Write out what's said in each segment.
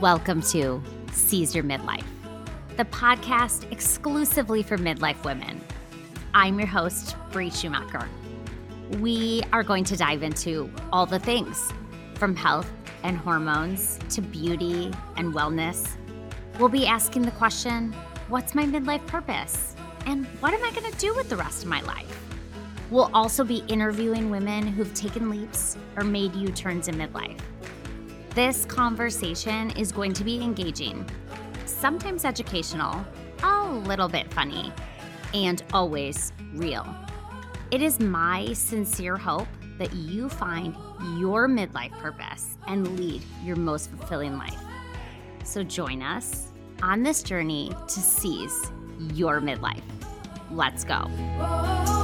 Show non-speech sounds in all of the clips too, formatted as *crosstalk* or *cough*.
Welcome to Seize Your Midlife, the podcast exclusively for midlife women. I'm your host, Bree Schumacher. We are going to dive into all the things from health and hormones to beauty and wellness. We'll be asking the question what's my midlife purpose? And what am I going to do with the rest of my life? We'll also be interviewing women who've taken leaps or made U turns in midlife. This conversation is going to be engaging, sometimes educational, a little bit funny, and always real. It is my sincere hope that you find your midlife purpose and lead your most fulfilling life. So join us on this journey to seize your midlife. Let's go.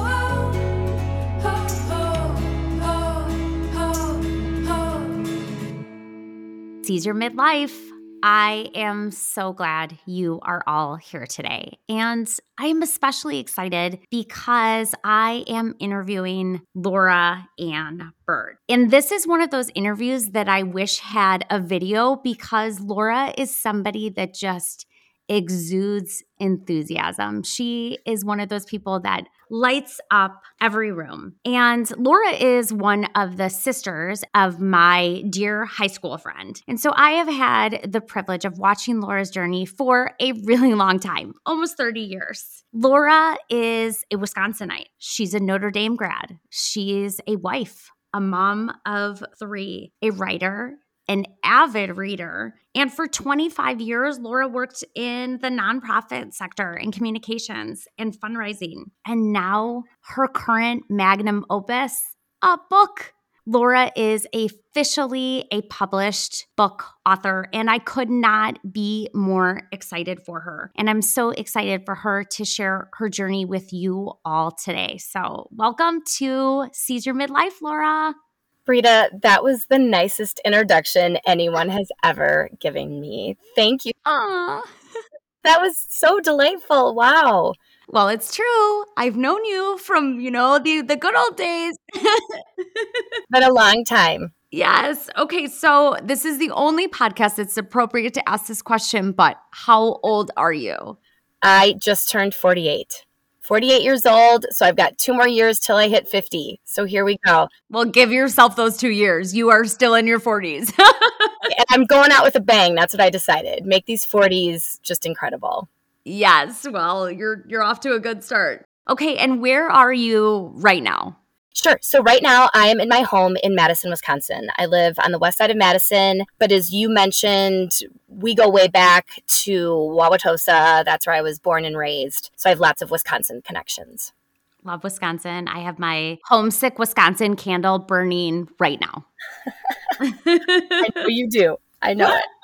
Your midlife. I am so glad you are all here today. And I am especially excited because I am interviewing Laura Anne Bird. And this is one of those interviews that I wish had a video because Laura is somebody that just exudes enthusiasm. She is one of those people that lights up every room. And Laura is one of the sisters of my dear high school friend. And so I have had the privilege of watching Laura's journey for a really long time, almost 30 years. Laura is a Wisconsinite. She's a Notre Dame grad. She's a wife, a mom of three, a writer, an avid reader. And for 25 years, Laura worked in the nonprofit sector in communications and fundraising. And now her current magnum opus, a book. Laura is officially a published book author, and I could not be more excited for her. And I'm so excited for her to share her journey with you all today. So, welcome to Seize Your Midlife, Laura. Brita, that was the nicest introduction anyone has ever given me. Thank you. Aww. *laughs* that was so delightful. Wow. Well, it's true. I've known you from, you know, the the good old days. *laughs* but a long time. Yes. Okay, so this is the only podcast that's appropriate to ask this question, but how old are you? I just turned 48. 48 years old, so I've got two more years till I hit 50. So here we go. Well, give yourself those two years. You are still in your 40s. *laughs* and I'm going out with a bang. That's what I decided. Make these 40s just incredible. Yes. Well, you're you're off to a good start. Okay, and where are you right now? Sure. So right now I am in my home in Madison, Wisconsin. I live on the west side of Madison, but as you mentioned, we go way back to Wauwatosa. That's where I was born and raised. So I have lots of Wisconsin connections. Love Wisconsin. I have my homesick Wisconsin candle burning right now. *laughs* I know you do. I know it. *laughs*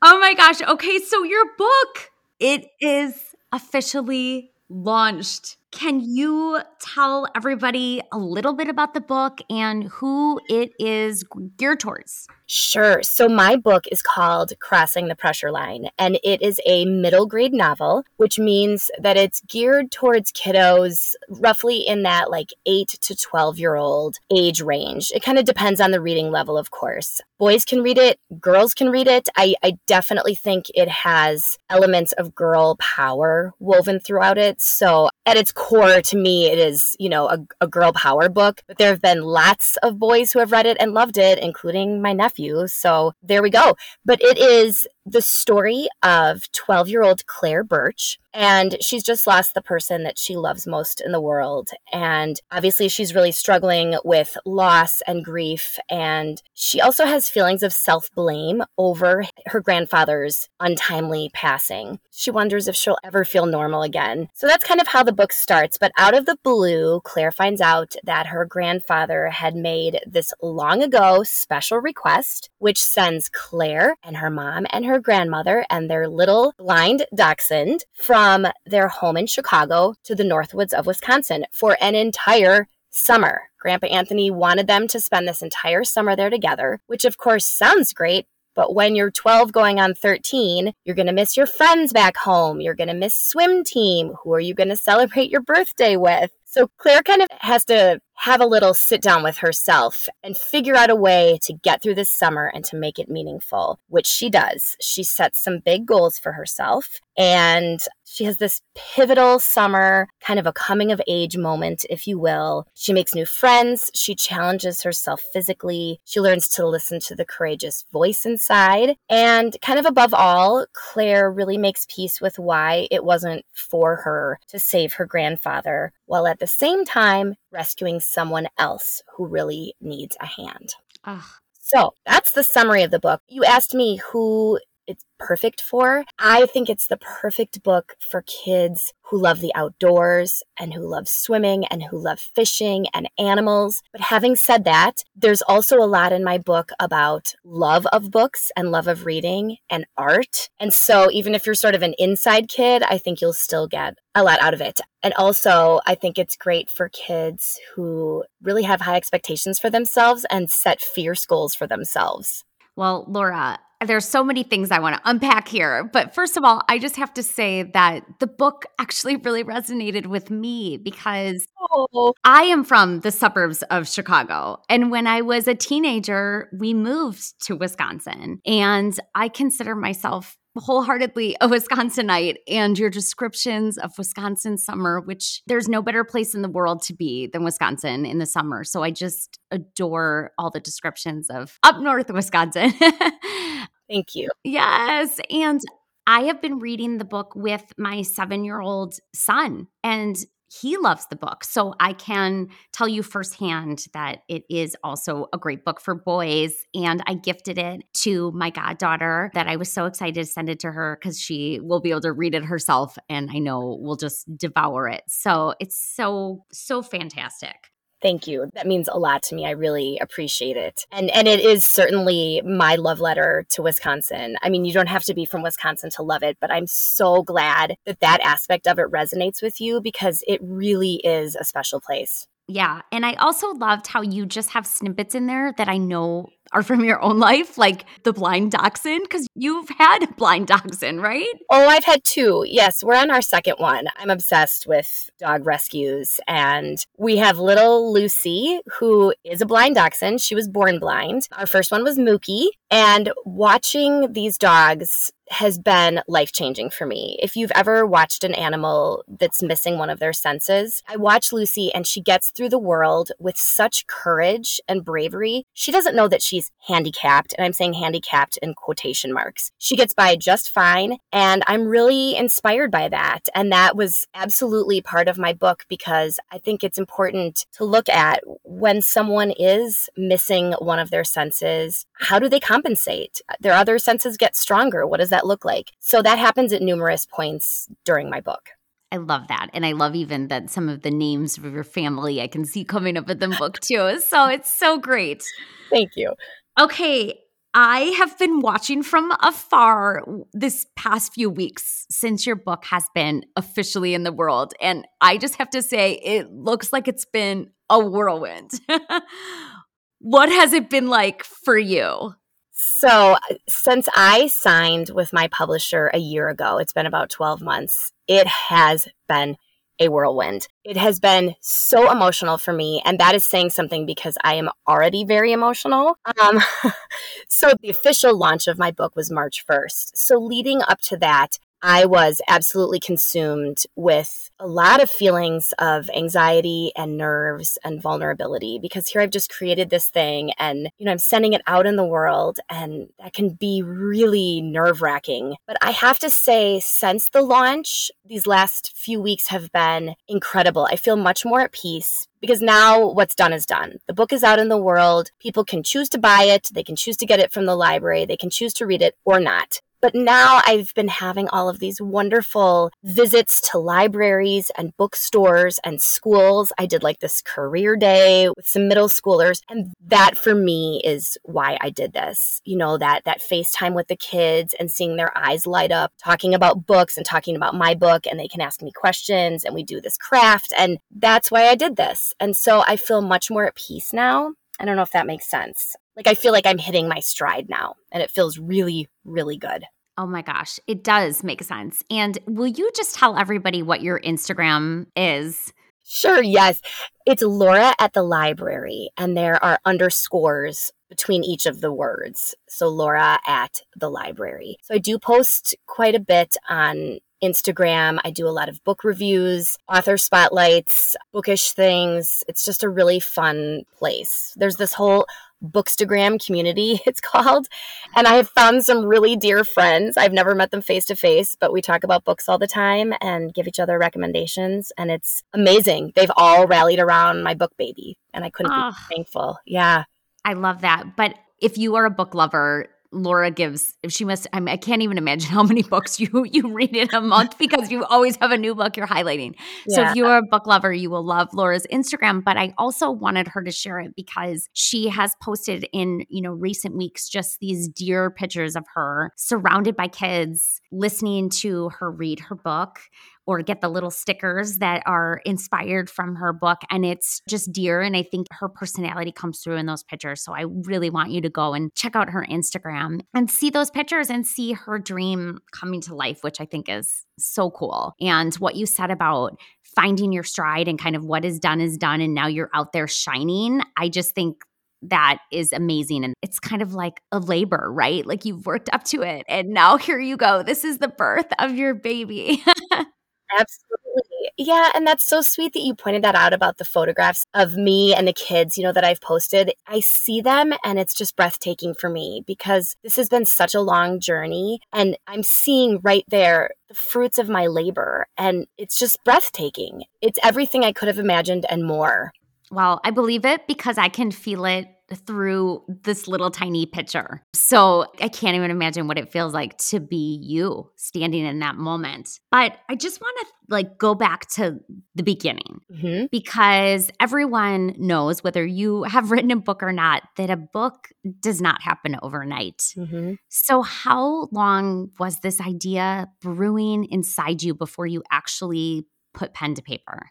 Oh my gosh. Okay, so your book, it is officially launched can you tell everybody a little bit about the book and who it is geared towards? Sure. So, my book is called Crossing the Pressure Line, and it is a middle grade novel, which means that it's geared towards kiddos roughly in that like 8 to 12 year old age range. It kind of depends on the reading level, of course. Boys can read it, girls can read it. I, I definitely think it has elements of girl power woven throughout it. So, at its core, to me, it is, you know, a, a girl power book. But there have been lots of boys who have read it and loved it, including my nephew. So there we go. But it is the story of 12 year old Claire Birch. And she's just lost the person that she loves most in the world. And obviously, she's really struggling with loss and grief. And she also has feelings of self blame over her grandfather's untimely passing. She wonders if she'll ever feel normal again. So that's kind of how the book starts. But out of the blue, Claire finds out that her grandfather had made this long ago special request, which sends Claire and her mom and her grandmother and their little blind dachshund from their home in Chicago to the Northwoods of Wisconsin for an entire summer. Grandpa Anthony wanted them to spend this entire summer there together, which of course sounds great. But when you're 12 going on 13, you're going to miss your friends back home. You're going to miss swim team. Who are you going to celebrate your birthday with? So Claire kind of has to have a little sit down with herself and figure out a way to get through this summer and to make it meaningful, which she does. She sets some big goals for herself and she has this pivotal summer, kind of a coming of age moment, if you will. She makes new friends. She challenges herself physically. She learns to listen to the courageous voice inside. And kind of above all, Claire really makes peace with why it wasn't for her to save her grandfather, while at the same time rescuing someone else who really needs a hand. Ugh. So that's the summary of the book. You asked me who it's perfect for. I think it's the perfect book for kids who love the outdoors and who love swimming and who love fishing and animals. But having said that, there's also a lot in my book about love of books and love of reading and art. And so even if you're sort of an inside kid, I think you'll still get a lot out of it. And also, I think it's great for kids who really have high expectations for themselves and set fierce goals for themselves. Well, Laura, there's so many things I want to unpack here. But first of all, I just have to say that the book actually *laughs* really resonated with me because oh. I am from the suburbs of Chicago. And when I was a teenager, we moved to Wisconsin. And I consider myself wholeheartedly a Wisconsinite and your descriptions of Wisconsin summer, which there's no better place in the world to be than Wisconsin in the summer. So I just adore all the descriptions of up north Wisconsin. *laughs* Thank you. Yes. And I have been reading the book with my seven year old son, and he loves the book. So I can tell you firsthand that it is also a great book for boys. And I gifted it to my goddaughter that I was so excited to send it to her because she will be able to read it herself and I know will just devour it. So it's so, so fantastic. Thank you. That means a lot to me. I really appreciate it. And and it is certainly my love letter to Wisconsin. I mean, you don't have to be from Wisconsin to love it, but I'm so glad that that aspect of it resonates with you because it really is a special place. Yeah. And I also loved how you just have snippets in there that I know are from your own life, like the blind dachshund, because you've had blind dachshund, right? Oh, I've had two. Yes, we're on our second one. I'm obsessed with dog rescues. And we have little Lucy, who is a blind dachshund. She was born blind. Our first one was Mookie. And watching these dogs has been life changing for me. If you've ever watched an animal that's missing one of their senses, I watch Lucy and she gets through the world with such courage and bravery. She doesn't know that she's handicapped, and I'm saying handicapped in quotation marks. She gets by just fine, and I'm really inspired by that. And that was absolutely part of my book because I think it's important to look at when someone is missing one of their senses, how do they compensate? Their other senses get stronger. What does that that look like? So that happens at numerous points during my book. I love that. And I love even that some of the names of your family I can see coming up in the book *laughs* too. So it's so great. Thank you. Okay. I have been watching from afar this past few weeks since your book has been officially in the world. And I just have to say, it looks like it's been a whirlwind. *laughs* what has it been like for you? So, since I signed with my publisher a year ago, it's been about 12 months, it has been a whirlwind. It has been so emotional for me, and that is saying something because I am already very emotional. Um, *laughs* so, the official launch of my book was March 1st. So, leading up to that, I was absolutely consumed with a lot of feelings of anxiety and nerves and vulnerability because here I've just created this thing and, you know, I'm sending it out in the world and that can be really nerve wracking. But I have to say, since the launch, these last few weeks have been incredible. I feel much more at peace because now what's done is done. The book is out in the world. People can choose to buy it. They can choose to get it from the library. They can choose to read it or not. But now I've been having all of these wonderful visits to libraries and bookstores and schools. I did like this career day with some middle schoolers. And that for me is why I did this. You know, that, that FaceTime with the kids and seeing their eyes light up, talking about books and talking about my book. And they can ask me questions and we do this craft. And that's why I did this. And so I feel much more at peace now. I don't know if that makes sense like I feel like I'm hitting my stride now and it feels really, really good. Oh my gosh, it does make sense. And will you just tell everybody what your Instagram is? Sure, yes. It's Laura at the library, and there are underscores between each of the words. So, Laura at the library. So, I do post quite a bit on Instagram. I do a lot of book reviews, author spotlights, bookish things. It's just a really fun place. There's this whole Bookstagram community, *laughs* it's called. And I have found some really dear friends. I've never met them face to face, but we talk about books all the time and give each other recommendations. And it's amazing. They've all rallied around my book baby, and I couldn't oh, be ah. thankful. Yeah. I love that. But if you are a book lover, Laura gives if she must I, mean, I can't even imagine how many *laughs* books you you read in a month because you always have a new book you're highlighting. Yeah. So if you're a book lover, you will love Laura's Instagram, but I also wanted her to share it because she has posted in, you know, recent weeks just these dear pictures of her surrounded by kids listening to her read her book or get the little stickers that are inspired from her book. And it's just dear. And I think her personality comes through in those pictures. So I really want you to go and check out her Instagram and see those pictures and see her dream coming to life, which I think is so cool. And what you said about finding your stride and kind of what is done is done. And now you're out there shining. I just think that is amazing. And it's kind of like a labor, right? Like you've worked up to it and now *laughs* here you go. This is the birth of your baby. *laughs* Absolutely. Yeah. And that's so sweet that you pointed that out about the photographs of me and the kids, you know, that I've posted. I see them and it's just breathtaking for me because this has been such a long journey. And I'm seeing right there the fruits of my labor. And it's just breathtaking. It's everything I could have imagined and more. Well, I believe it because I can feel it through this little tiny picture. So I can't even imagine what it feels like to be you standing in that moment. But I just want to like go back to the beginning mm-hmm. because everyone knows whether you have *laughs* written a book or not that a book does not happen overnight. Mm-hmm. So how long was this idea brewing inside you before you actually put pen to paper?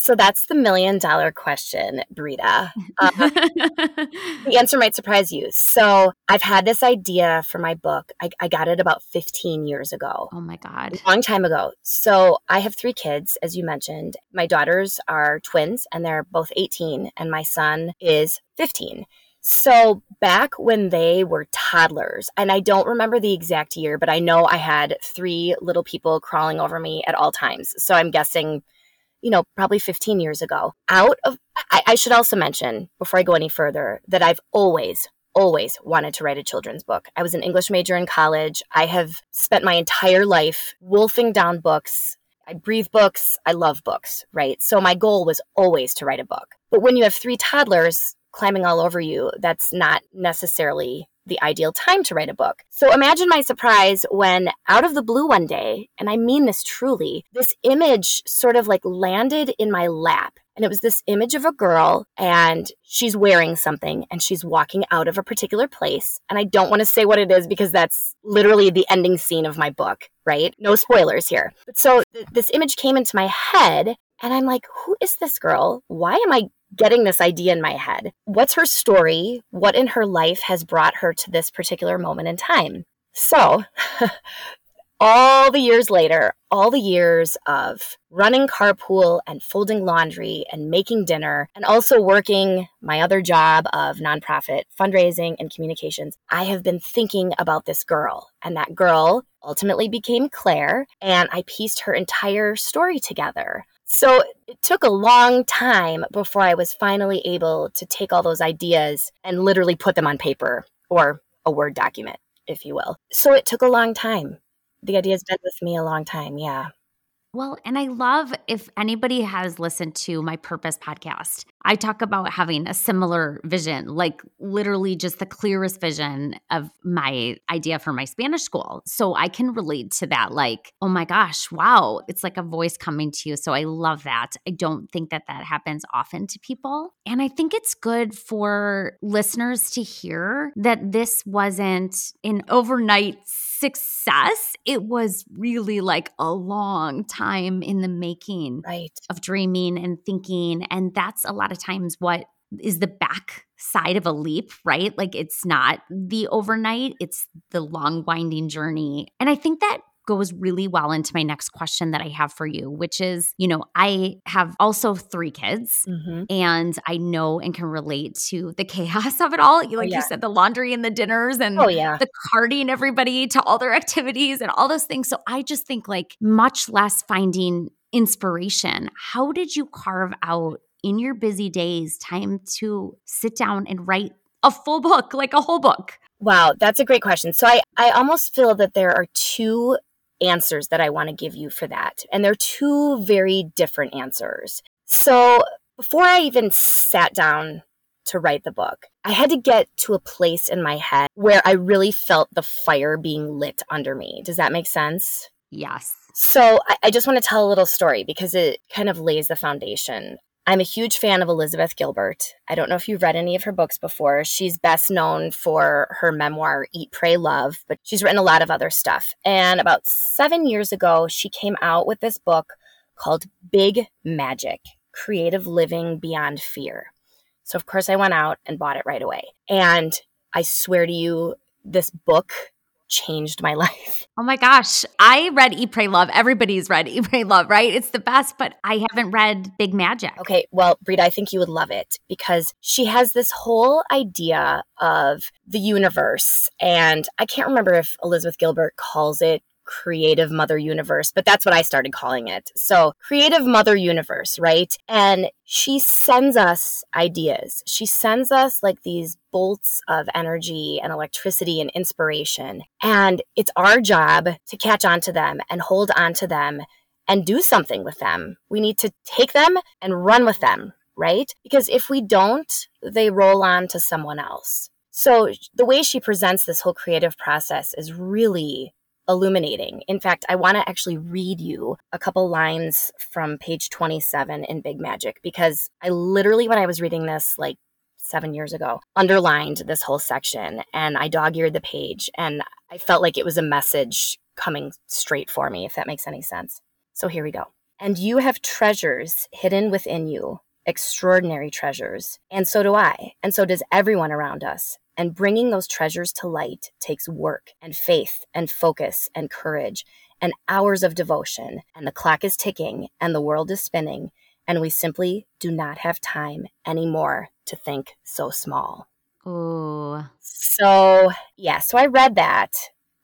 So that's the million dollar question, Brita. Uh, *laughs* the answer might surprise you. So I've had this idea for my book. I, I, got it about 15 years ago. Oh my God. A long time ago. So I have three kids, as you mentioned. My daughters are twins and they're both 18, and my son is 15. So back when they were toddlers, and I don't remember the exact year, but I know I had three little people crawling over me at all times. So I'm guessing you know, probably 15 years ago. Out of, I, I, should also mention before I go any further that I've always, always wanted to write a children's book. I was an English major in college. I have spent my entire life wolfing down books. I breathe books. I love books, right? So my goal was always to write a book. But when you have three toddlers climbing all over you, that's not necessarily the ideal time to write a book. So imagine my surprise when, out of the blue one day, and I mean this truly, this image sort of like landed in my lap. And it was this image of a girl, and she's wearing something, and she's walking out of a particular place. And I don't want to say what it is because that's literally the ending scene of my book, right? No spoilers here. But so th- this image came into my head, and I'm like, who is this girl? Why am I getting this idea in my head. What's her story? What in her life has brought her to this particular moment in time? So, *laughs* all the years later, all the years of running carpool and folding laundry and making dinner, and also working my other job of nonprofit fundraising and communications, I have been thinking about this girl. And that girl ultimately became Claire, and I pieced her entire story together. So it took a long time before I was finally able to take all those ideas and literally put them on paper or a Word document, if you will. So it took a long time. The idea's been with me a long time. Yeah. Well, and I love if anybody has listened to my Purpose podcast, I talk about having a similar vision, like literally just the clearest vision of my idea for my Spanish school. So I can relate to that. Like, oh my gosh, wow, it's like a voice coming to you. So I love that. I don't think that that happens often to people. And I think it's good for listeners to hear that this wasn't an overnight success, it was really like a long time in the making right. of dreaming and thinking. And that's a lot of times what is the back side of a leap, right? Like it's not the overnight, it's the long winding journey. And I think that goes really well into my next question that I have for you, which is, you know, I have also three kids mm-hmm. and I know and can relate to the *laughs* chaos of it all. Like oh, yeah. you said, the laundry and the dinners and oh, yeah. the carting everybody to all their *laughs* activities and all those things. So I just think like much less finding inspiration. How did you carve out in your busy days time to sit down and write a full book, like a whole book? Wow, that's a great question. So I, I almost feel that there are two answers that I want to give you for that. And they're two very different answers. So before I even sat down to write the book, I had to get to a place in my head where I really felt the fire being lit under me. Does that make sense? Yes. So I, I just want to tell a little story because it kind of lays the foundation. I'm a huge fan of Elizabeth Gilbert. I don't know if you've read any of her books before. She's best known for her memoir, Eat, Pray, Love, but she's written a lot of other stuff. And about seven years ago, she came out with this book called Big Magic Creative Living Beyond Fear. So, of course, I went out and bought it right away. And I swear to you, this book changed my *laughs* life. Oh my gosh. I read Eat, Pray, Love. Everybody's read Eat, Pray, Love, right? It's the best, but I haven't read Big Magic. Okay. Well, Brita, I think you would love it because she has this whole idea of the universe. And I can't remember if Elizabeth Gilbert calls it creative mother universe, but that's what I started calling it. So, creative mother universe, right? And she sends us ideas. She sends us like these bolts of energy and electricity and inspiration. And it's our job to catch on to them and hold on to them and do something with them. We need to take them and run with them, right? Because if we don't, they roll on to someone else. So the way she presents this whole creative process is really illuminating. In fact, I want to actually read you a couple lines from page 27 in Big Magic because I literally, when I was reading this like seven years ago, underlined this whole section and I dog eared the page and I felt like it was a message coming straight for me, if that makes any sense. So here we go. And you have treasures hidden within you, extraordinary treasures. And so do I. And so does everyone around us. And bringing those treasures to light takes work and faith and focus and courage and hours of devotion. And the clock is ticking and the world is spinning. And we simply do not have time anymore to think so small. Ooh. So, yeah, so I read that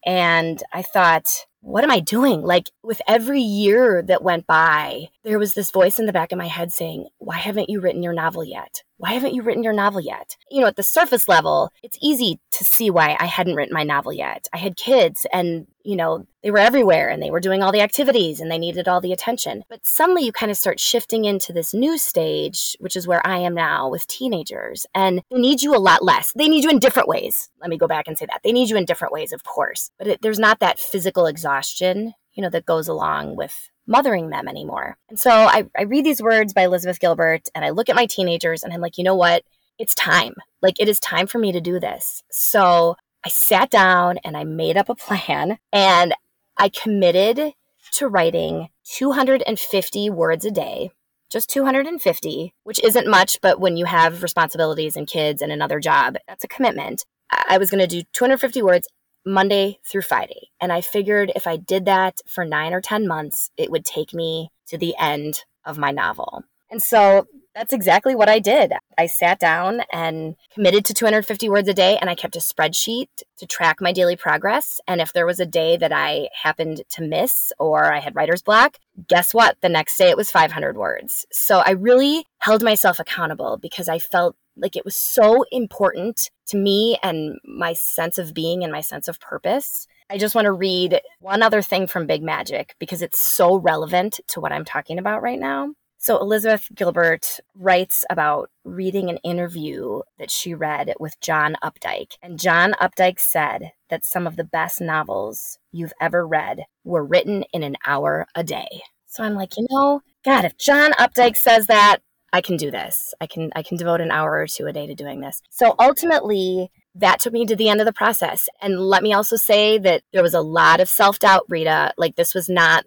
and I thought, what am I doing? Like with every year that went by, there was this voice in the back of my head saying, why haven't you written your novel yet? Why haven't you written your novel yet? You know, at the surface level, it's easy to see why I hadn't written my novel yet. I had kids and, you know, they were everywhere and they were doing all the activities and they needed all the attention. But suddenly you kind of start shifting into this new stage, which is where I am now with teenagers. And they need you a lot less. They need you in different ways. Let me go back and say that. They need you in different ways, of course. But it, there's not that physical exhaustion, you know, that goes along with mothering them anymore. And so I, I read these words by Elizabeth Gilbert and I look at my teenagers and I'm like, you know what? It's time. Like, it is time for me to do this. So I sat down and I made up a plan and I committed to writing 250 words a day, just 250, which isn't much, but when you have responsibilities and kids and another job, that's a commitment. I was going to do 250 words Monday through Friday. And I figured if I did that for nine or 10 months, it would take me to the end of my novel. And so that's exactly what I did. I sat down and committed to 250 words a day, and I kept a spreadsheet to track my daily progress. And if there was a day that I happened to miss or I had writer's block, guess what? The next day it was 500 words. So I really held myself accountable because I felt like it was so important to me and my sense of being and my sense of purpose. I just want to read one other thing from Big Magic because it's so relevant to what I'm talking about right now. So, Elizabeth Gilbert writes about reading an interview that she read with John Updike. And John Updike said that some of the best novels you've ever read were written in an hour a day. So I'm like, you know, God, if John Updike says that, I can do this. I can I can devote an hour or two a day to doing this. So ultimately, that took me to the end of the process. And let me also say that there was a lot of self-doubt, Brita. Like this was not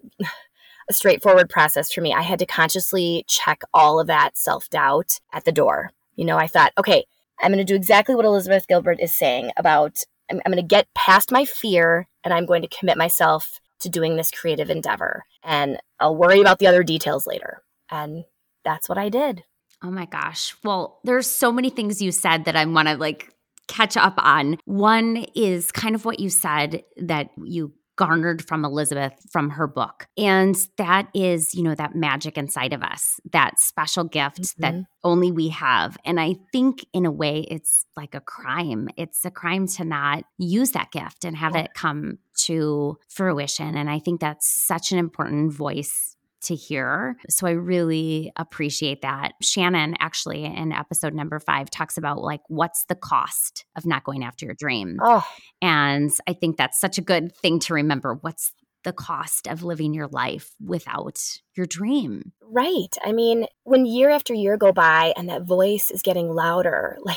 a straightforward process for me. I had to consciously check all of that self-doubt at the door. You know, I thought, okay, I'm going to do exactly what Elizabeth Gilbert is saying about I'm, I'm going to get past my fear and I'm going to commit myself to doing this creative endeavor. And I'll worry about the other details later. And that's what I did. Oh my gosh. Well, there's so many things you said that I want to like catch up on. One is kind of what you said that you garnered from Elizabeth from her book. And that is, you know, that magic inside of us, that special gift mm-hmm. that only we have. And I think in a way it's like a crime. It's a crime to not use that gift and have yeah. it come to fruition. And I think that's such an important voice to hear. So I really appreciate that. Shannon actually in episode number 5 talks about like what's the cost of not going after your dream. Oh. And I think that's such a good thing to remember. What's the cost of living your life without your dream. Right. I mean, when year after year go by and that voice is getting louder, like,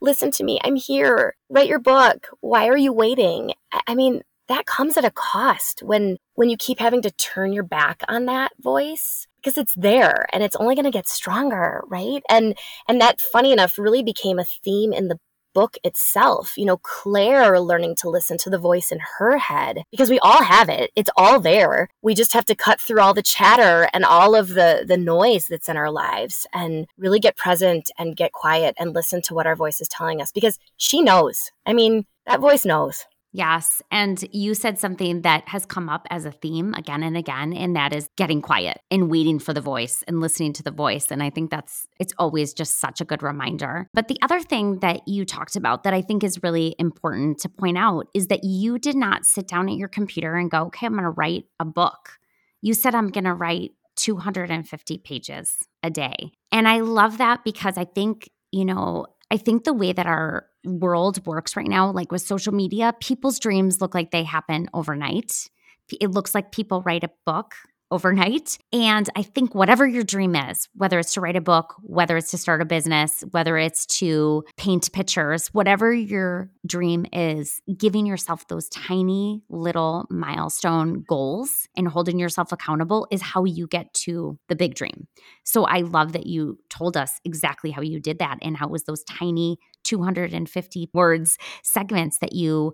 listen to me, I'm here, write your book. Why are you waiting? I mean, that comes at a cost when when you keep having to turn your back on that voice because it's there and it's only going to get stronger right? And and that funny enough really became a theme in the book itself. You know claire learning to listen to the voice in her head because we all have it. It's all there. We just have to cut through all the chatter and all of the the noise that's in our lives and really get present and get quiet and listen to what our voice is telling us because she knows. I mean that voice knows Yes. And you said something that has come up as a theme again and again, and that is getting quiet and waiting for the voice and listening to the voice. And I think that's, it's always just such a good reminder. But the other thing that you talked about that I think is really important to point out is that you did not sit down at your computer and go, okay, I'm going to write a book. You said, I'm going to write 250 pages a day. And I love that because I think, you know, I think the way that our world works right now, like with social media, people's dreams look like they happen overnight. It looks like people write a book overnight. And I think whatever your dream is, whether it's to write a book, whether it's to start a business, whether it's to paint pictures, whatever your dream is, giving yourself those tiny little milestone goals and holding yourself accountable is how you get to the big dream. So I love that you told us exactly how you did that and how it was those tiny 250 words segments that you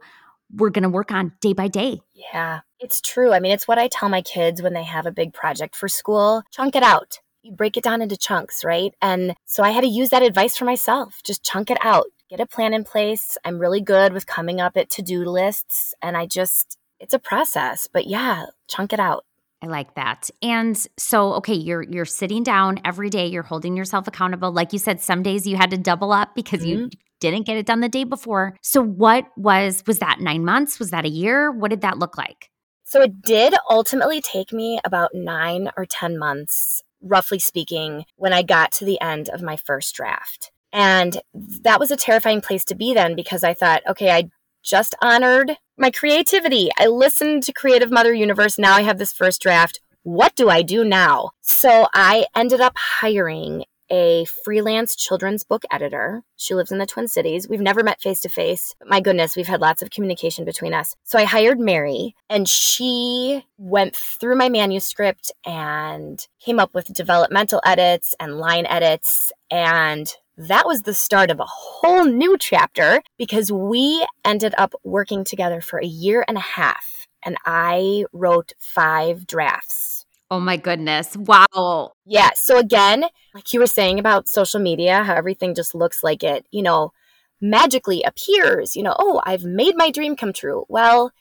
we're going to work on day by day. Yeah, it's true. I mean, it's what I tell my kids when they have a big project for school chunk it out. You break it down into chunks, right? And so I had to use that advice for myself. Just chunk it out, get a plan in place. I'm really good with coming up at to do lists, and I just, it's a process. But yeah, chunk it out. I like that. And so okay, you're you're sitting down every day, you're holding yourself accountable. Like you said some days you had to double up because mm-hmm. you didn't get it done the day before. So what was was that 9 months? Was that a year? What did that look like? So it did ultimately take me about 9 or 10 months roughly speaking when I got to the end of my first draft. And that was a terrifying place to be then because I thought, okay, I just honored my creativity. I listened to Creative Mother Universe. Now I have this first draft. What do I do now? So I ended up hiring a freelance children's book editor. She lives in the Twin Cities. We've never met face to face. My goodness, we've had lots of communication between us. So I hired Mary, and she went through my manuscript and came up with developmental edits and line edits. And that was the start of a whole new chapter because we ended up working together for a year and a half. And I wrote five drafts Oh my goodness. Wow. Yeah. So again, like you were saying about social media, how everything just looks like it, you know, magically appears, you know, oh, I've made my dream come true. Well,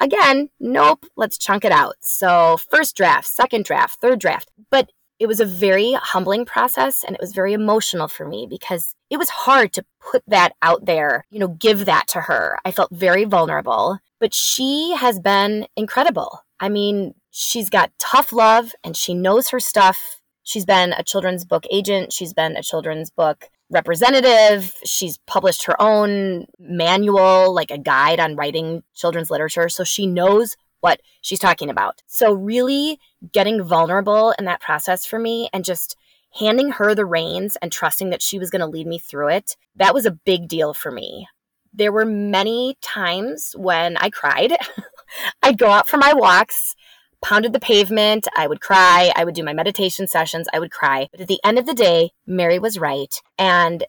again, nope, let's chunk it out. So, first draft, second draft, third draft. But it was a very humbling process and it was very emotional for me because it was hard to put that out there, you know, give that to her. I felt very vulnerable, but she has been incredible. I mean, she's got tough love and she knows her stuff. She's been a children's book agent, she's been a children's book representative. She's published her own manual, like a guide on writing children's literature. So she knows what she's talking about. So, really getting vulnerable in that process for me and just handing her the reins and trusting that she was going to lead me through it, that was a big deal for me. There were many times when I cried. *laughs* I'd go out for my walks, pounded the pavement, I would cry, I would do my meditation sessions, I would cry. But at the end of the day, Mary was right. And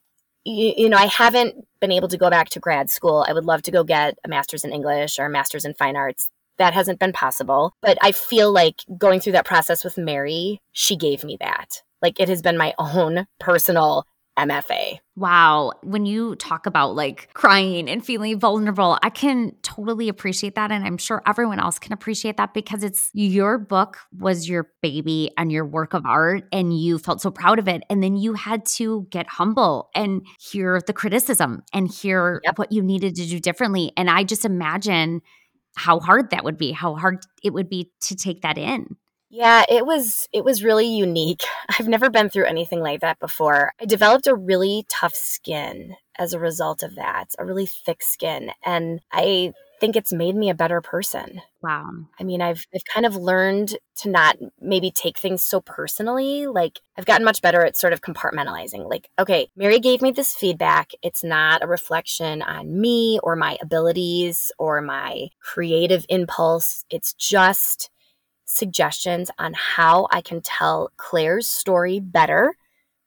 you, you, know, I haven't been able to go back to grad school. I would love to go get a master's in English or a master's in fine arts that hasn't been possible. But I feel like going through that process with Mary, she gave me that. Like it has been my own personal MFA. Wow. When you talk about like crying and feeling vulnerable, I can totally appreciate that. And I'm sure everyone else can appreciate that because it's your book was your baby and your work of art, and you felt so proud of it. And then you had to get humble and hear the criticism and hear yep. what you needed to do differently. And I just imagine how hard that would be, how hard it would be to take that in. Yeah, it was it was really unique. *laughs* I've never been through anything like that before. I developed a really tough skin as a result of that, a really thick skin, and I think it's made me a better person. Wow. I mean, I've I've kind of learned to not maybe take things so personally. Like I've gotten much better at sort of compartmentalizing. Like, okay, Mary gave me this feedback. It's not a reflection on me or my abilities or my creative impulse. It's just suggestions on how I can tell Claire's story better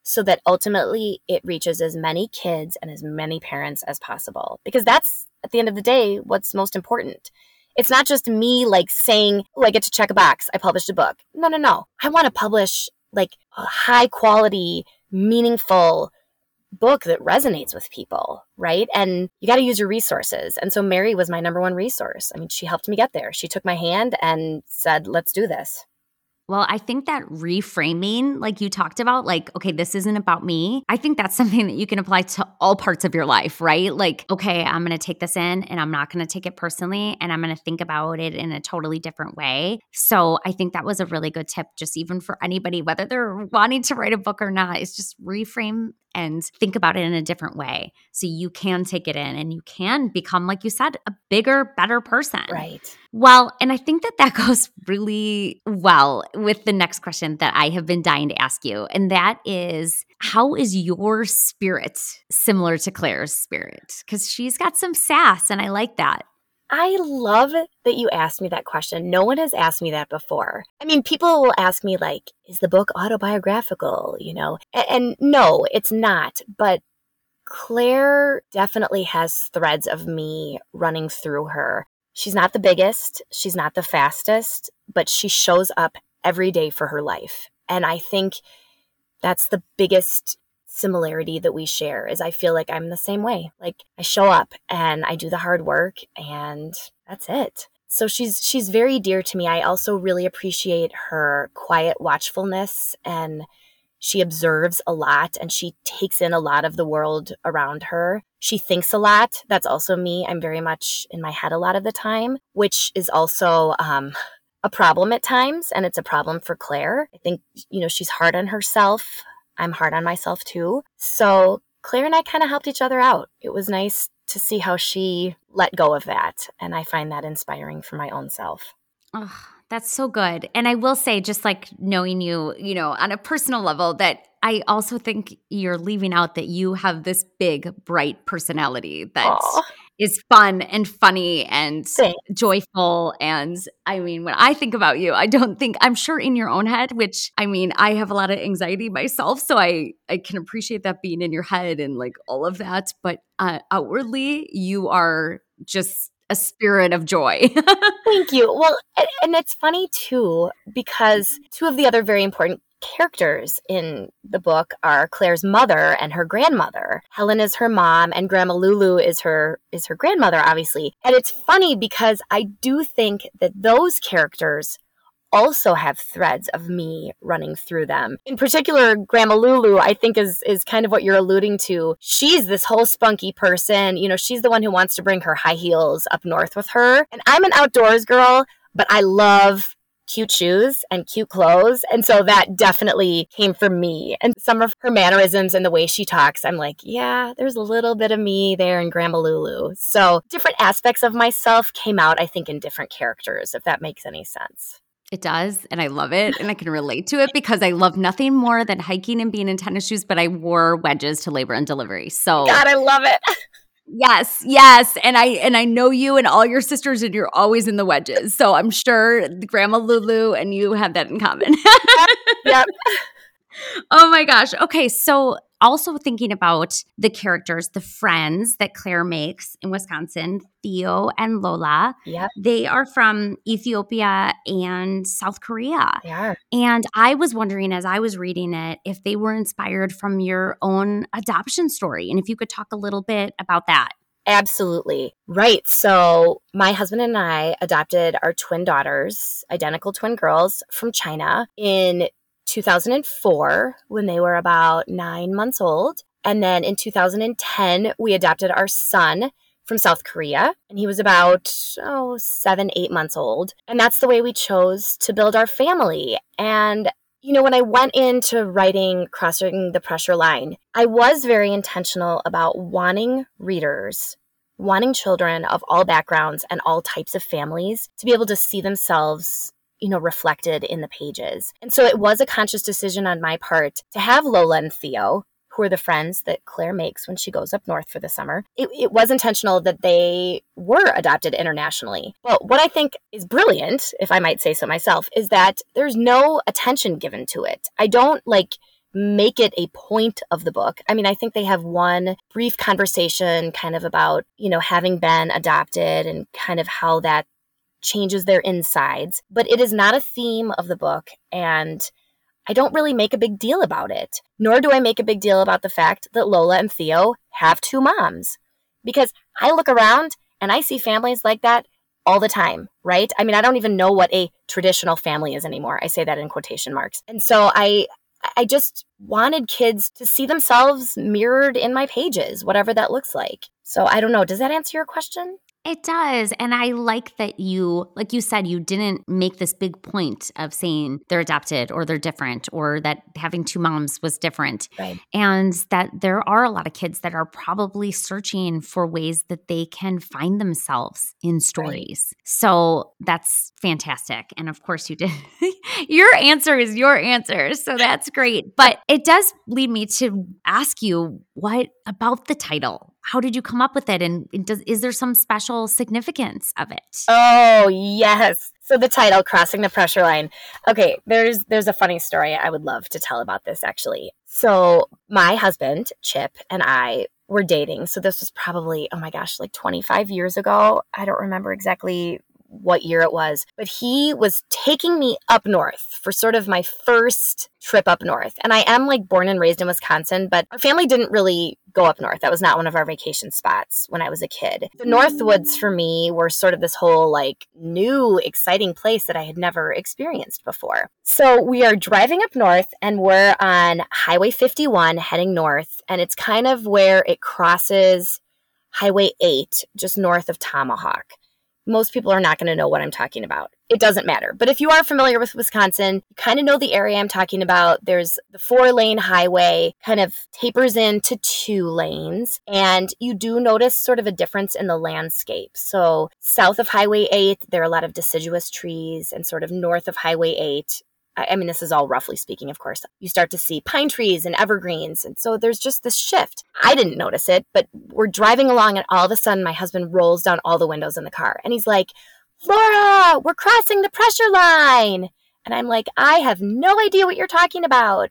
so that ultimately it reaches as many kids and as many parents as possible. Because that's, at the end of the day, what's most important. It's not just me like saying, oh, I get to check a box. I published a book. No, no, no. I want to publish like high quality, meaningful, book that resonates with people, right? And you got to use your resources. And so Mary was my number one resource. I mean, she helped me get there. She took my hand and said, let's do this. Well, I think that reframing, like you talked about, like, okay, this isn't about me. I think that's *laughs* something that you can apply to all parts of your life, right? Like, okay, I'm going to take this in and I'm not going to take it personally and I'm going to think about it in a totally different way. So I think that was a really good tip, just even for anybody, whether they're wanting to write a book or not, is just reframe and think about it in a different way so you can take it in and you can become like you said a bigger better person. Right. Well and i think that that *laughs* goes really well with the next question that i have been dying to ask you and that is how is your spirit similar to claire's spirit? Because she's got some sass and i like that I love that you asked me that question. No one has asked me that before. I mean, people will ask me, like, is the book autobiographical? You know, and, and no, it's not. But Claire definitely has threads of me running through her. She's not the biggest, she's not the fastest, but she shows up every day for her life. And I think that's the biggest similarity that we share is I feel like I'm the same way. Like I show up and I do the hard work and that's it. So she's she's very dear to me. I also really appreciate her quiet watchfulness and she observes a lot and she takes in a lot of the world around her. She thinks a lot. That's also me. I'm very much in my head a lot of the time, which is also um, a problem at times. And it's a problem for Claire. I think, you know, she's hard on herself. I'm hard on myself too. So Claire and I kind of helped each other out. It was nice to see how she let go of that. And I find that inspiring for my own self. Oh, that's so good. And I will say, just like knowing you, you know, on a personal level, that I also think you're leaving out that you have this big, bright personality that Aww is fun and funny and Thanks. joyful. And I mean, when I think about you, I don't think I'm sure in your own head, which I mean, I have a lot of anxiety myself. So I, I can appreciate that being in your head and like all of that. But uh, outwardly, you are just a spirit of joy. *laughs* Thank you. Well, and it's funny too, because two of the other very important characters in the book are Claire's mother and her grandmother. Helen is her mom and Grandma Lulu is her is her grandmother obviously. And it's funny because I do think that those characters also have threads of me running through them. In particular, Grandma Lulu, I think is is kind of what you're alluding to. She's this whole spunky person. You know, she's the one who wants to bring her high heels up north with her. And I'm an outdoors girl, but I love cute shoes and cute clothes. And so that definitely came from me. And some of her mannerisms and the way she talks, I'm like, yeah, there's a little bit of me there in Grandma Lulu. So different aspects of myself came out, I think, in different characters, if that makes any sense. It does. And I love it. And I can relate to it because I love nothing more than hiking and being in tennis shoes, but I wore wedges to labor and delivery. So, God, I love it. *laughs* Yes, yes. And I and I know you and all your sisters and you're always in the wedges. So I'm sure Grandma Lulu and you have that in common. yep. *laughs* oh my gosh. Okay. So, also thinking about the characters, the friends that Claire makes in Wisconsin, Theo and Lola. Yeah. They are from Ethiopia and South Korea. They are. And I was wondering as I was reading it if they were inspired from your own adoption story and if you could talk a little bit about that. Absolutely. Right. So, my husband and I adopted our twin daughters, identical twin girls from China in 2004 when they were about nine months old. And then in 2010, we adopted our son from South Korea, and he was about, oh, seven, eight months old. And that's the way we chose to build our family. And you know, when I went into writing Crossing the Pressure Line, I was very intentional about wanting readers, wanting children of all backgrounds and all types of families to be able to see themselves you know, reflected in the pages. And so it was a conscious decision on my part to have Lola and Theo, who are the friends that Claire makes when she goes up north for the summer. It, it, was intentional that they were adopted internationally. But what I think is brilliant, if I might say so myself, is that there's no attention given to it. I don't like make it a point of the book. I mean, I think they have one brief conversation kind of about, you know, having been adopted and kind of how that changes their insides, but it is not a theme of the book. And I don't really make a big deal about it, nor do I make a big deal about the fact that Lola and Theo have two moms. Because I look around and I see families like that all the time, right? I mean, I don't even know what a traditional family is anymore. I say that in quotation marks. And so I I just wanted kids to see themselves mirrored in my pages, whatever that looks like. So I don't know. Does that answer your question? It does. And I like that you, like you said, you didn't make this big point of saying they're adopted or they're different or that having two moms was different. Right. And that there are a lot of kids that are probably searching for ways that they can find themselves in stories. Right. So that's fantastic. And of course, you did. *laughs* your answer is your answer. So that's great. But it does lead me to ask you what about the title? How did you come up with it? And does, is there some special significance of it? Oh, yes. So the title, Crossing the Pressure Line. Okay, there's there's a funny story I would love to tell about this actually. So my husband, Chip, and I were dating. So this was probably, oh my gosh, like 25 years ago. I don't remember exactly what year it was, but he was taking me up north for sort of my first trip up north. And I am like born and raised in Wisconsin, but our family didn't really go up north. That was not one of our vacation spots when I was a kid. The Northwoods for me were sort of this whole like new, exciting place that I had never experienced before. So we are driving up north and we're on Highway 51 heading north, and it's kind of where it crosses Highway 8 just north of Tomahawk most people are not going to know what I'm talking about. It doesn't matter. But if you are familiar with Wisconsin, you kind of know the area I'm talking about. There's the four lane highway kind of tapers into two lanes, and you do notice sort of a difference in the landscape. So, south of Highway 8, there are a lot of deciduous trees, and sort of north of Highway 8, I mean, this is all roughly speaking, of course. You start to see pine trees and evergreens. And so there's just this shift. I didn't notice it, but we're driving along, and all of a sudden, my husband rolls down all the windows in the car and he's like, Laura, we're crossing the pressure line. And I'm like, I have no idea what you're talking about.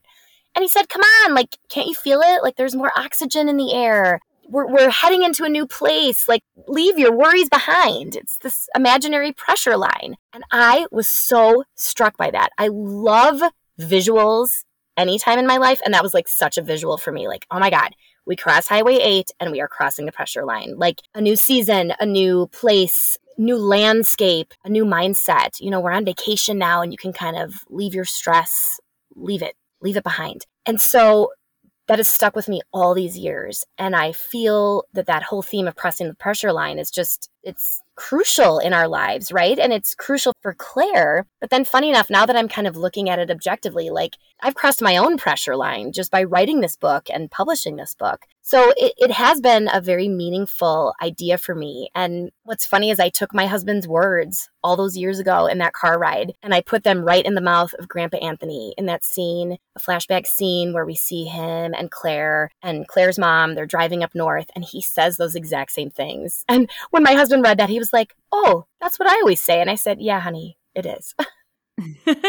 And he said, Come on, like, can't you feel it? Like, there's more oxygen in the air we're, we're heading into a new place. Like, leave your worries behind. It's this imaginary pressure line. And I was so struck by that. I love visuals anytime in my life. And that was like such a visual for me. Like, oh my God, we cross Highway 8 and we are crossing the pressure line. Like a new season, a new place, new landscape, a new mindset. You know, we're on vacation now and you can kind of leave your stress, leave it, leave it behind. And so that has stuck with me all these years. And I feel that that whole theme of pressing the pressure line is just, it's crucial in our lives, right? And it's crucial for Claire. But then, funny enough, now that I'm kind of looking at it objectively, like I've crossed my own pressure line just by writing this book and publishing this book. So it, it has been a very meaningful idea for me. And what's funny is I took my husband's words all those years ago in that car ride and I put them right in the mouth of Grandpa Anthony in that scene, a flashback scene where we see him and Claire and Claire's mom. They're driving up north and he says those exact same things. And when my husband read that, he was like, Oh, that's what I always say. And I said, Yeah, honey, it is. *laughs*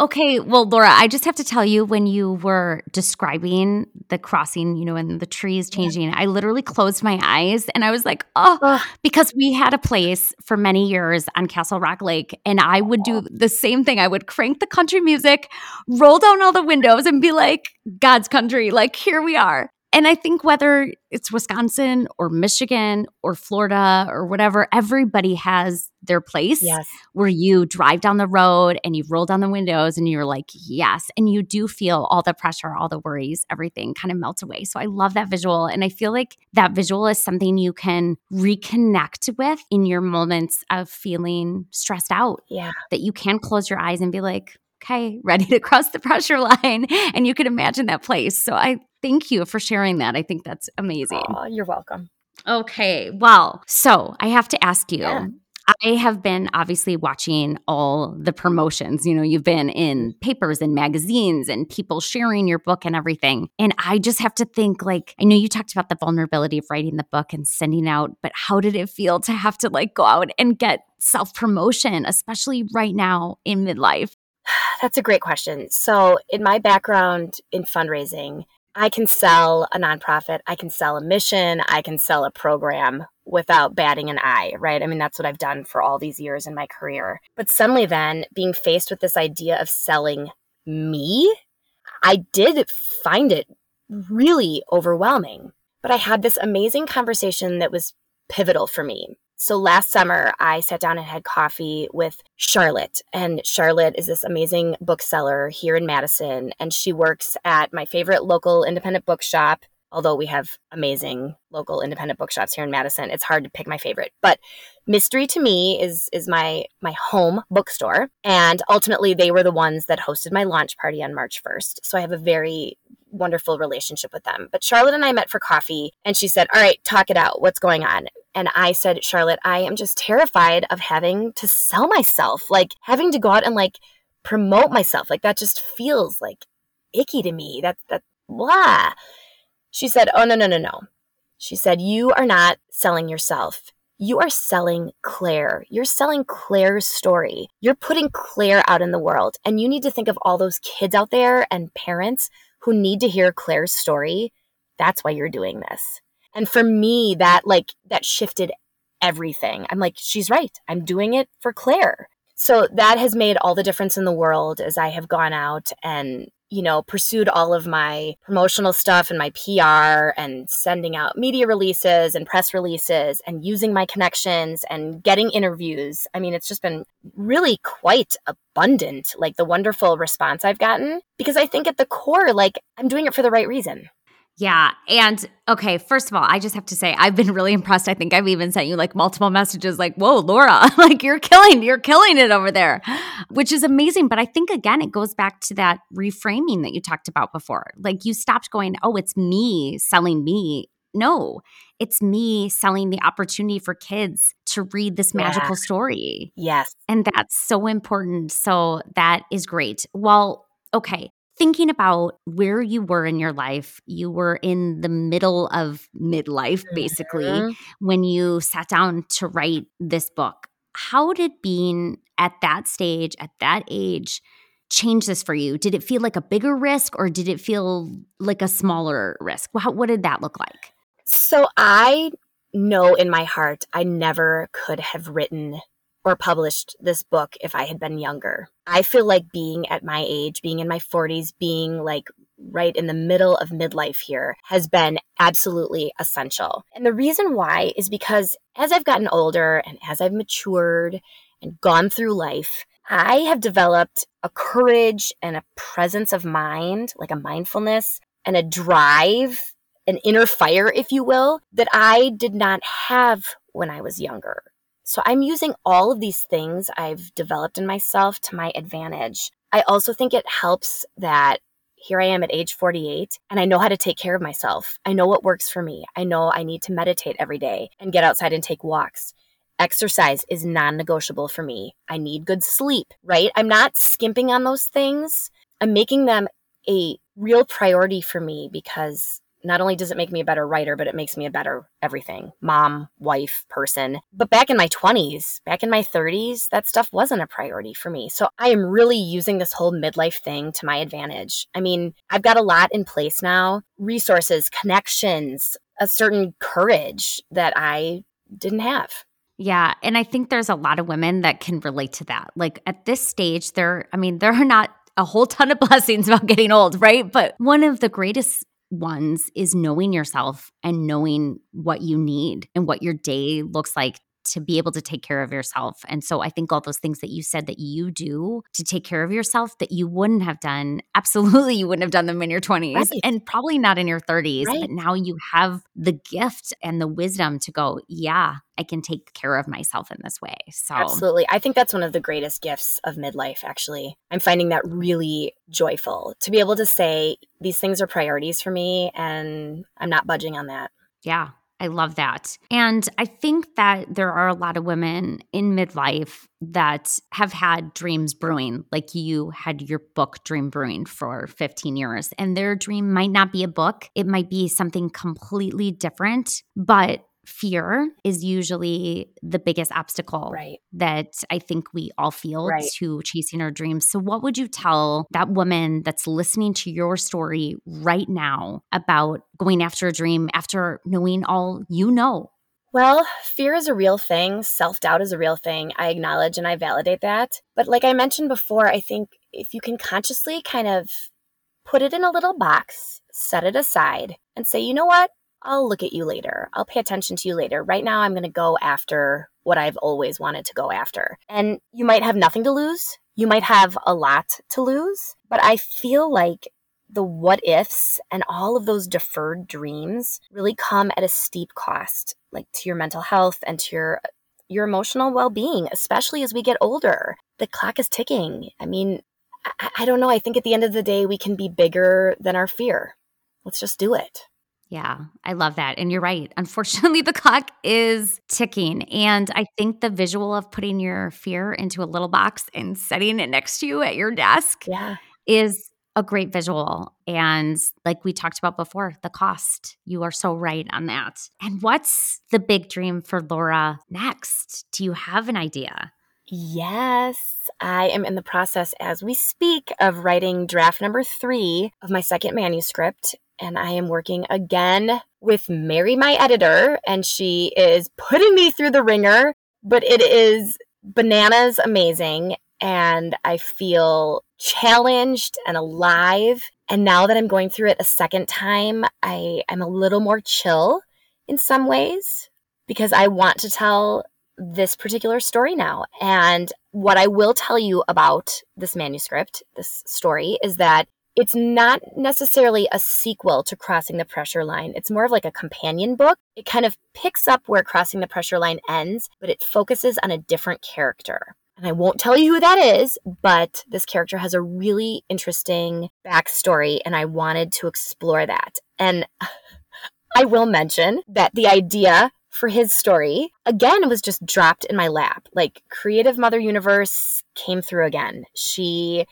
Okay, well, Laura, I just have to tell you when you were describing the crossing, you know, and the trees changing, I literally closed my eyes and I was like, oh, Ugh. because we had a place for many years on Castle Rock Lake, and I would do the same thing. I would crank the country music, roll down all the windows, and be like, God's country, like, here we are. And I think whether it's Wisconsin or Michigan or Florida or whatever, everybody has their place Yes. where you drive down the road and you roll down the windows and you're like, yes. And you do feel all the pressure, all the worries, everything kind of melts away. So I love that visual. And I feel like that visual is something you can reconnect with in your moments of feeling stressed out, Yeah. that you can close your eyes and be like, okay, ready to cross the pressure line. *laughs* And you can imagine that place. So I thank you for sharing that. I think that's amazing. Aw, you're welcome. Okay. Well, so I have to ask you. Yeah. I have been obviously watching all the promotions. You know, you've been in papers and magazines and people sharing your book and everything. And I just have to think like, I know you talked about the vulnerability of writing the book and sending out, but how did it feel to have to like go out and get self promotion, especially right now in midlife? *sighs* That's a great question. So, in my background in fundraising, I can sell a nonprofit, I can sell a mission, I can sell a program without batting an eye, right? I mean, that's what I've done for all these years in my career. But suddenly, then being faced with this idea of selling me, I did find it really overwhelming. But I had this amazing conversation that was pivotal for me. So last summer, I sat down and had coffee with Charlotte. And Charlotte is this amazing bookseller here in Madison. And she works at my favorite local independent bookshop. Although we have amazing local independent bookshops here in Madison, it's hard to pick my favorite. But Mystery to Me is is my my home bookstore. And ultimately they were the ones that hosted my launch party on March 1st. So I have a very wonderful relationship with them. But Charlotte and I met for coffee and she said, All right, talk it out. What's going on? And I said, Charlotte, I am just terrified of having to sell myself, like having to go out and like promote myself. Like that just feels like icky to me. That, that, blah. She said, Oh, no, no, no, no. She said, You are not selling yourself. You are selling Claire. You're selling Claire's story. You're putting Claire out in the world. And you need to think of all those kids out there and parents who need to hear Claire's story. That's why you're doing this. And for me, that like, that shifted everything. I'm like, she's right. I'm doing it for Claire. So that has made all the difference in the world as I have gone out and, you know, pursued all of my promotional stuff and my PR and sending out media releases and press releases and using my connections and getting interviews. I mean, it's just been really quite abundant, like the wonderful response I've gotten, because I think at the core, like, I'm doing it for the right reason. Yeah. And okay, first of all, I just have to say, I've been really impressed. I think I've even sent you like multiple messages like, whoa, Laura, *laughs* like you're killing, you're killing it over there, which is amazing. But I think again, it goes back to that reframing that you talked about before. Like you stopped going, oh, it's me selling me. No, it's me selling the opportunity for kids to read this Yeah. magical story. Yes. And that's so important. So that is great. Well, okay. Thinking about where you were in your life, you were in the middle of midlife, basically, Mhm. when you sat down to write this book. How did being at that stage, at that age, change this for you? Did it feel like a bigger risk or did it feel like a smaller risk? How, what did that look like? So I know in my heart I never could have written or published this book if I had been younger. I feel like being at my age, being in my 40s, being like right in the middle of midlife here has been absolutely essential. And the reason why is because as I've gotten older and as I've matured and gone through life, I have developed a courage and a presence of mind, like a mindfulness and a drive an inner fire, if you will, that I did not have when I was younger. So I'm using all of these things I've developed in myself to my advantage. I also think it helps that here I am at age 48 and I know how to take care of myself. I know what works for me. I know I need to meditate every day and get outside and take walks. Exercise is non negotiable for me. I need good sleep, right? I'm not skimping on those things. I'm making them a real priority for me because not only does it make me a better writer, but it makes me a better everything mom, wife, person. But back in my 20s, back in my 30s, that stuff wasn't a priority for me. So I am really using this whole midlife thing to my advantage. I mean, I've got a lot in place now resources, connections, a certain courage that I didn't have. Yeah. And I think there's a lot of women that can relate to that. Like at this stage, there, I mean, there are not a whole ton of *laughs* blessings about getting old, right? But one of the greatest ones is knowing yourself and knowing what you need and what your day looks like to be able to take care of yourself. And so I think all those things that you said that you do to take care of yourself that you wouldn't have done, *laughs* absolutely you wouldn't have done them in your 20s right. and probably not in your 30s. Right. But now you have the gift and the wisdom to go, yeah, I can take care of myself in this way. So Absolutely. I think that's one of the greatest gifts of midlife actually. I'm finding that really joyful to be able to say these things are priorities for me and I'm not budging on that. Yeah, I love that. And I think that there are a lot of women in midlife that have had dreams brewing, like you had your book Dream Brewing for 15 years. And their dream might not be a book, it might be something completely different, but fear is usually the biggest obstacle right. that I think we all feel right. to chasing our dreams. So, what would you tell that woman that's listening to your story right now about going after a dream after knowing all you know? Well, fear is a real thing. Self doubt is a real thing. I acknowledge and I validate that. But, like I mentioned before, I think if you can consciously kind of put it in a little box, set it aside, and say, you know what? I'll look at you later. I'll pay attention to you later. Right now, I'm going to go after what I've always wanted to go after. And you might have nothing to lose. You might have a lot to lose. But I feel like the what ifs and all of those deferred dreams really come at a steep cost, like to your mental health and to your your emotional well-being, especially as we get older. The clock is ticking. I mean, I, I don't know. I think at the end of the day, we can be bigger than our fear. Let's just do it. Yeah, I love that. And you're right. Unfortunately, *laughs* the clock is ticking. And I think the visual of putting your fear into a little box and setting it next to you at your desk yeah. is a great visual. And like we talked about before, the cost. You are so right on that. And what's the big dream for Laura next? Do you have an idea? Yes, I am in the process as we speak of writing draft number three of my second manuscript and I am working again with Mary, my editor, and she is putting me through the ringer, but it is bananas amazing. And I feel challenged and alive. And now that I'm going through it a second time, I am a little more chill in some ways because I want to tell this particular story now. And what I will tell you about this manuscript, this story, is that it's not necessarily a sequel to Crossing the Pressure Line. It's more of like a companion book. It kind of picks up where Crossing the Pressure Line ends, but it focuses on a different character. And I won't tell you who that is, but this character has a really interesting backstory, and I wanted to explore that. And *laughs* I will mention that the idea for his story, again, was just dropped in my lap. Like Creative Mother Universe came through again. She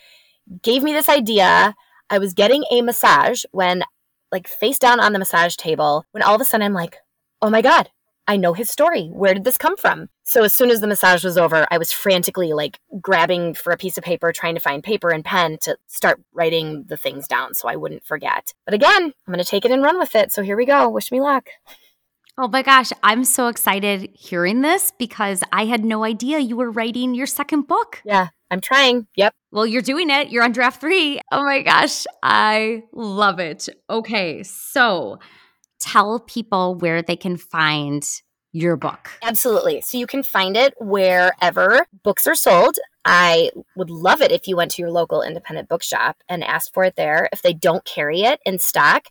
gave me this idea I was getting a massage when, like, face down on the massage table, when all of a sudden I'm like, oh my God, I know his story. Where did this come from? So as soon as the massage was over, I was frantically like grabbing for a piece of paper, trying to find paper and pen to start writing the things down so I wouldn't forget. But again, I'm going to take it and run with it. So here we go. Wish me luck. Oh my gosh, I'm so excited hearing this because I had no idea you were writing your second book. Yeah, I'm trying. Yep. Well, you're doing it. You're on draft three. Oh my gosh, I love it. Okay, so tell people where they can find your book. Absolutely. So you can find it wherever books are sold. I would love it if you went to your local independent bookshop and asked for it there. If they don't carry it in stock,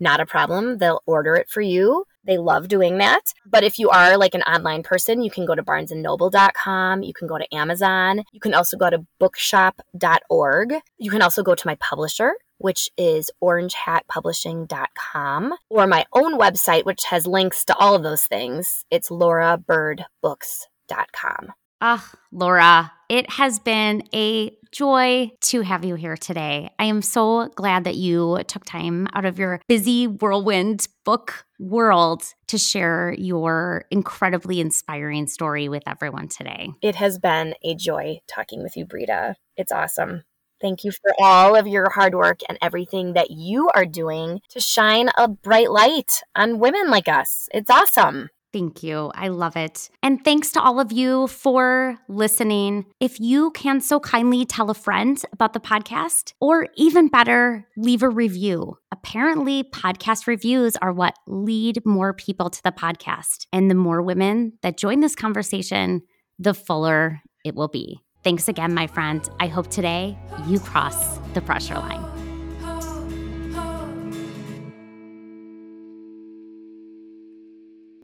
not a problem. They'll order it for you. They love doing that. But if you are like an online person, you can go to barnesandnoble.com. You can go to Amazon. You can also go to bookshop.org. You can also go to my publisher, which is orangehatpublishing.com, or my own website, which has links to all of those things. It's laurabirdbooks.com. Ah, Laura, it has been a joy to have you here today. I am so glad that you took time out of your busy whirlwind book world to share your incredibly inspiring story with everyone today. It has been a joy talking with you, Brita. It's awesome. Thank you for all of your hard work and everything that you are doing to shine a bright light on women like us. It's awesome. Thank you. I love it. And thanks to all of you for listening. If you can so kindly tell a friend about the podcast, or even better, leave a review. Apparently, podcast reviews are what lead more people to the podcast. And the more women that join this conversation, the fuller it will be. Thanks again, my friend. I hope today you cross the pressure line.